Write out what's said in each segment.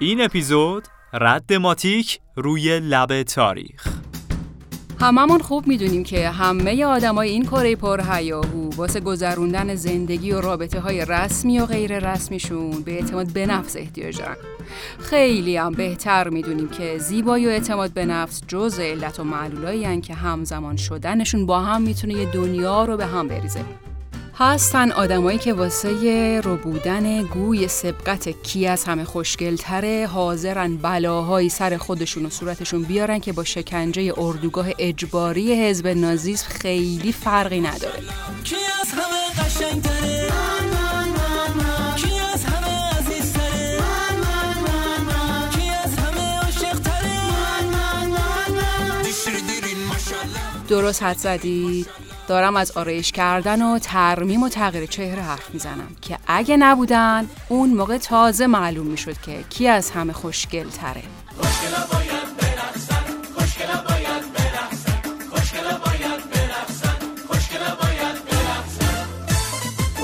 این اپیزود رد ماتیک روی لب تاریخ هممون خوب می‌دونیم که همه آدمای این کره پر هیاهو واسه گذروندن زندگی و رابطه های رسمی و غیر رسمیشون به اعتماد به نفس احتیاج دارن. خیلی هم بهتر می‌دونیم که زیبایی و اعتماد به نفس جز علت و معلولایی که همزمان شدنشون با هم می‌تونه یه دنیا رو به هم بریزه. هستن آدمایی که واسه رو بودن گوی سبقت کی از همه خوشگلتره حاضرن بلاهایی سر خودشون و صورتشون بیارن که با شکنجه اردوگاه اجباری حزب نازیسم خیلی فرقی نداره. کی از همه قشنگتره؟ کی از همه عزیزتره؟ کی از همه عاشقتره؟ درست حد زدید دارم از آرایش کردن و ترمیم و تغییر چهره حرف می‌زنم که اگه نبودن اون موقع تازه معلوم می‌شد که کی از همه خوشگل تره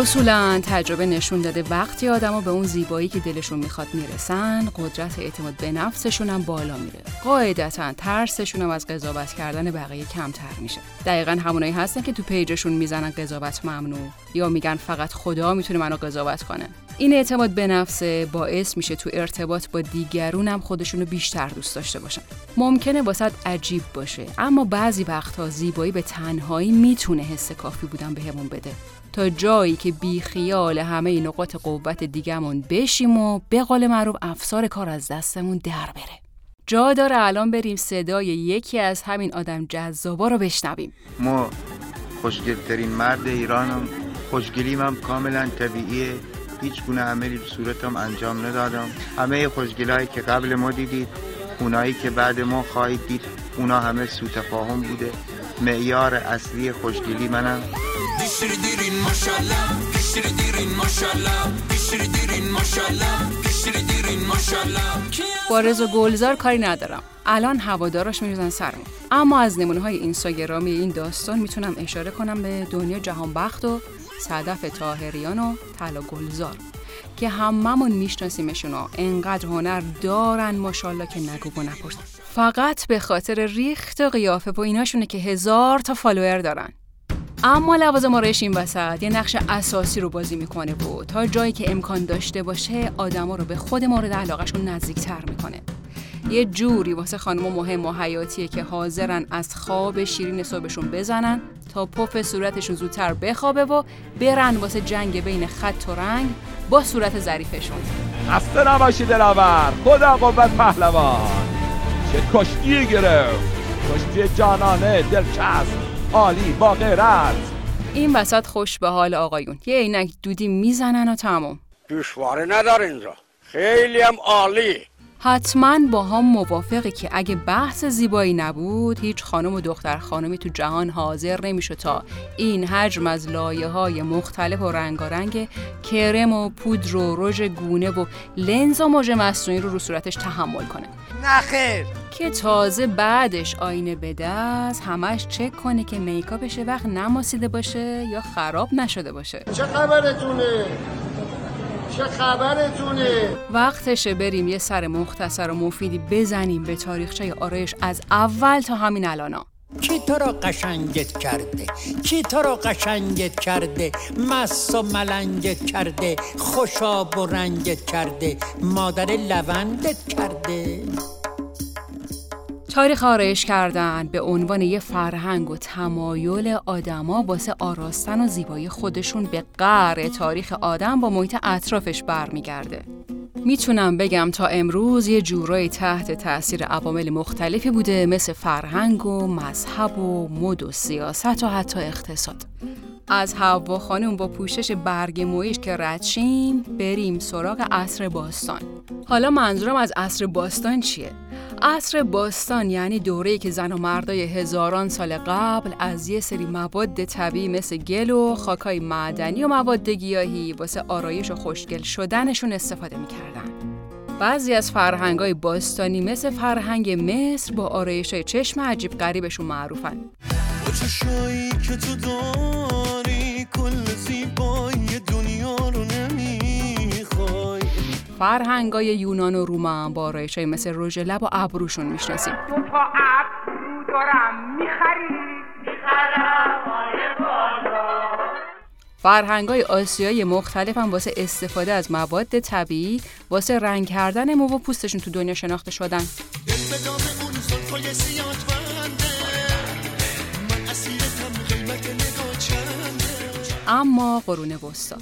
اصولا تجربه نشون داده وقتی آدما به اون زیبایی که دلشون می‌خواد می‌رسن قدرت اعتماد به نفسشون هم بالا میره. قاعدتا ترسشون هم از قضاوت کردن بقیه کمتر میشه. دقیقا همونایی هستن که تو پیجشون می‌زنن قضاوت ممنوع یا میگن فقط خدا می‌تونه منو قضاوت کنه. این اعتماد به نفس باعث میشه تو ارتباط با دیگرون هم خودشونو بیشتر دوست داشته باشن. ممکنه واسط عجیب باشه اما بعضی وقتها زیبایی به تنهایی می‌تونه حس کافی بودن بهمون بده. تا جایی که بی خیال همه نقاط قوت دیگمون بشیم و به قول معروف افسار کار از دستمون در بره. جا داره الان بریم صدای یکی از همین آدم جذابا رو بشنویم. ما خوشگلترین مرد ایرانم. خوشگلیم هم کاملا طبیعیه. هیچ گونه عملی صورتم انجام ندادم. همه خوشگلایی که قبل ما دیدید اونایی که بعد ما خواهید دید اونا همه سوتفاهم بوده. معیار اصلی خوشگلی منم. با رضا گلزار کاری ندارم. الان هواداراش میریزن سرمون. اما از نمونه های اینستاگرامی این داستان می‌تونم اشاره کنم به دنیا جهانبخت و صدف تاهریان و طلا گلزار که هممون میشناسیمشون و انقدر هنر دارن ماشاءالله که نگو و نپرس فقط به خاطر ریخت و قیافه و ایناشونه که هزار تا فالوور دارن. اما لوازم آرایش این وسط یه نقش اساسی رو بازی می‌کنه و تا جایی که امکان داشته باشه آدما رو به خود مورد علاقهشون نزدیکتر می‌کنه. یه جوری واسه خانم مهم و حیاتیه که حاضرن از خواب شیرین صبحشون بزنن تا پف صورتشون زودتر بخوابه و برن واسه جنگ بین خط و رنگ با صورت ظریفشون. خسته نباشی دلاور. خدا قوت پهلوان. چه کشتی گرفت؟ کشتی جانانه دلچسب عالی با غیرت. این وسط خوش به حال آقایون. یه عینک دودی می‌زنن و تمام دشواره نداره اینجا خیلی هم عالی. حتما با هم موافقی که اگه بحث زیبایی نبود هیچ خانم و دختر خانمی تو جهان حاضر نمیشه تا این حجم از لایه های مختلف و رنگارنگ کرم و پودر و رژ گونه و لنز و موج مصنوعی رو رو صورتش تحمل کنه. نخیر که تازه بعدش آینه به دست همش چک کنه که میکاپش وقت نماسیده باشه یا خراب نشده باشه. چه خبرتونه؟ چه خبرتونه؟ وقتشه بریم یه سر مختصر و مفیدی بزنیم به تاریخچه آرایش از اول تا همین الانا کی تو را قشنگت کرده؟ کی تو را قشنگت کرده؟ مست و ملنگت کرده خوشاب و رنگت کرده مادر لوندت کرده. تاریخ آرایش کردن به عنوان یه فرهنگ و تمایل آدما واسه آراستن و زیبایی خودشون به قعر تاریخ آدم با محیط اطرافش برمیگرده. می‌تونم بگم تا امروز یه جورایی تحت تاثیر عوامل مختلفی بوده مثل فرهنگ و مذهب و مد و سیاست و حتی اقتصاد. از حوا خانم با پوشش برگ مویش که ردشیم بریم سراغ عصر باستان. حالا منظورم از عصر باستان چیه؟ عصر باستان یعنی دوره‌ای که زن و مردای هزاران سال قبل از یه سری مواد طبیعی مثل گل و خاکای معدنی و مواد گیاهی واسه آرایش و خوشگل شدنشون استفاده می‌کردن. بعضی از فرهنگای باستانی مثل فرهنگ مصر با آرایش های چشم عجیب غریبشون معروفن. که تو داری کل زیبایی دنیا فرهنگای یونان و روم هم با های مثل رژ لب و ابروشون می‌شناسیم. دو تا ابرو دارم می‌خری فرهنگ های آسیایی مختلف هم واسه استفاده از مواد طبیعی واسه رنگ کردن مو و پوستشون تو دنیا شناخته شدن. اما قرون وسطا.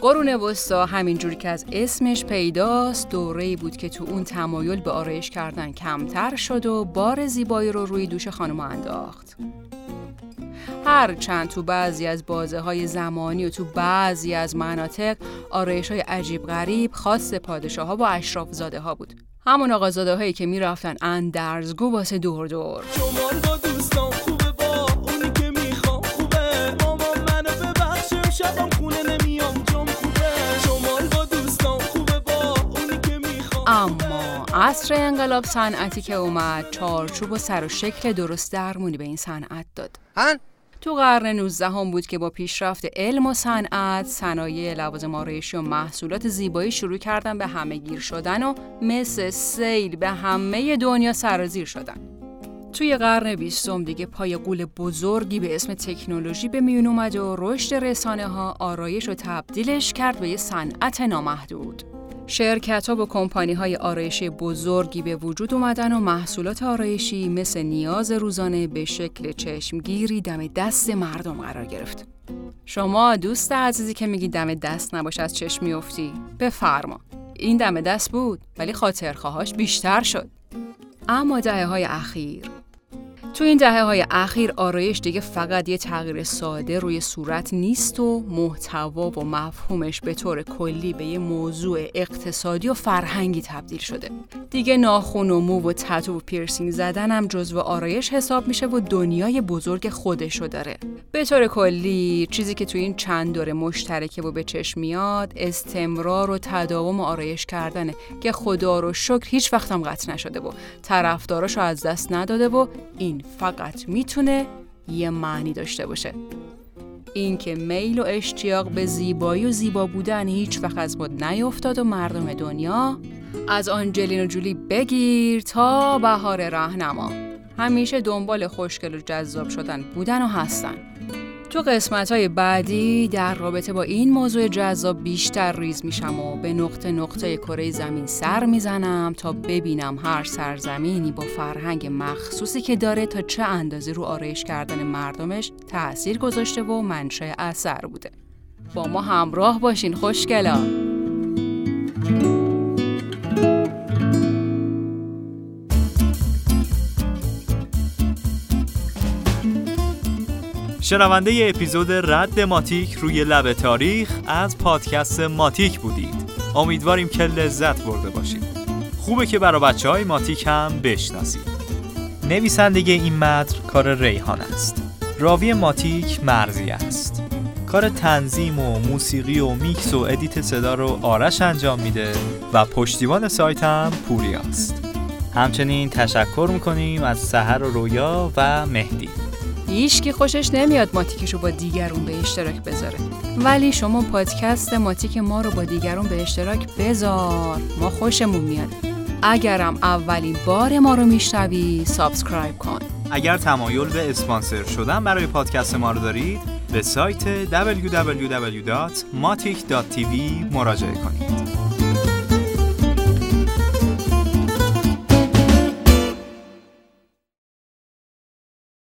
قرون وسطا همینجوری که از اسمش پیداست دوره بود که تو اون تمایل به آرایش کردن کمتر شد و بار زیبایی رو روی دوش خانم انداخت. هر چند تو بعضی از بازه های زمانی و تو بعضی از مناطق آرایش های عجیب غریب خاص پادشاه ها و اشراف زاده ها بود. همون آقازاده هایی که می‌رفتن اندرزگو واسه دور دور. عصر انقلاب صنعتی که اومد چارچوب و سر و شکل درست درمونی به این صنعت داد. تو قرن 19 هم بود که با پیشرفت علم و صنعت صنایع لوازم آرایشی و محصولات زیبایی شروع کردن به همه گیر شدن و مثل سیل به همه دنیا سرازیر شدن. توی قرن بیستم دیگه پای قول بزرگی به اسم تکنولوژی به میون اومد و رشد رسانه ها آرایش و تبدیلش کرد به یه صنعت نامحدود. شرکت ها و کمپانی های آرایشی بزرگی به وجود اومدن و محصولات آرایشی مثل نیاز روزانه به شکل چشمگیری دم دست مردم قرار گرفت. شما دوست عزیزی که میگی دم دست نباشه از چشم میافتی؟ بفرما. این دم دست بود ولی خاطرخواهاش بیشتر شد. اما دهه های اخیر. تو این دهه های اخیر آرایش دیگه فقط یه تغییر ساده روی صورت نیست و محتوا و مفهومش به طور کلی به یه موضوع اقتصادی و فرهنگی تبدیل شده. دیگه ناخون و مو و تتو و پیرسینگ زدن هم جزو آرایش حساب میشه و دنیای بزرگ خودشو داره. به طور کلی چیزی که تو این چند دوره مشترکه و به چشم میاد استمرار و تداوم آرایش کردنه که خدا رو شکر هیچ وقت هم قطع نشده و طرفداراشو از دست نداده و این فقط می‌تونه یه معنی داشته باشه. اینکه میل و اشتیاق به زیبایی و زیبا بودن هیچ وقت از مد نیفتاد و مردم دنیا از آنجلین و جولی بگیر تا بهار رهنما همیشه دنبال خوشگل و جذاب شدن بودن و هستن. تو قسمت های بعدی در رابطه با این موضوع جذاب بیشتر ریز میشم و به نقطه نقطه کره زمین سر می‌زنم تا ببینم هر سرزمینی با فرهنگ مخصوصی که داره تا چه اندازه رو آرایش کردن مردمش تأثیر گذاشته و منشأ اثر بوده. با ما همراه باشین خوشگلا شنونده ای اپیزود رد ماتیک روی لب تاریخ از پادکست ماتیک بودید. امیدواریم که لذت برده باشید. خوبه که برای بچه های ماتیک هم بشناسید. نویسندگی این متن کار ریحان است. راوی ماتیک مرزی است. کار تنظیم و موسیقی و میکس و edit صدا رو آرش انجام میده و پشتیبان سایت هم پوری است. همچنین تشکر می‌کنیم از سحر و رویا و مهدی. هیچ که خوشش نمیاد ماتیکش رو با دیگرون به اشتراک بذاره. ولی شما پادکست ماتیک ما رو با دیگرون به اشتراک بذار. ما خوشمون میاد. اگرم اولین بار ما رو میشنوی subscribe کن. اگر تمایل به اسپانسر شدن برای پادکست ما رو دارید به سایت www.matic.tv مراجعه کنید.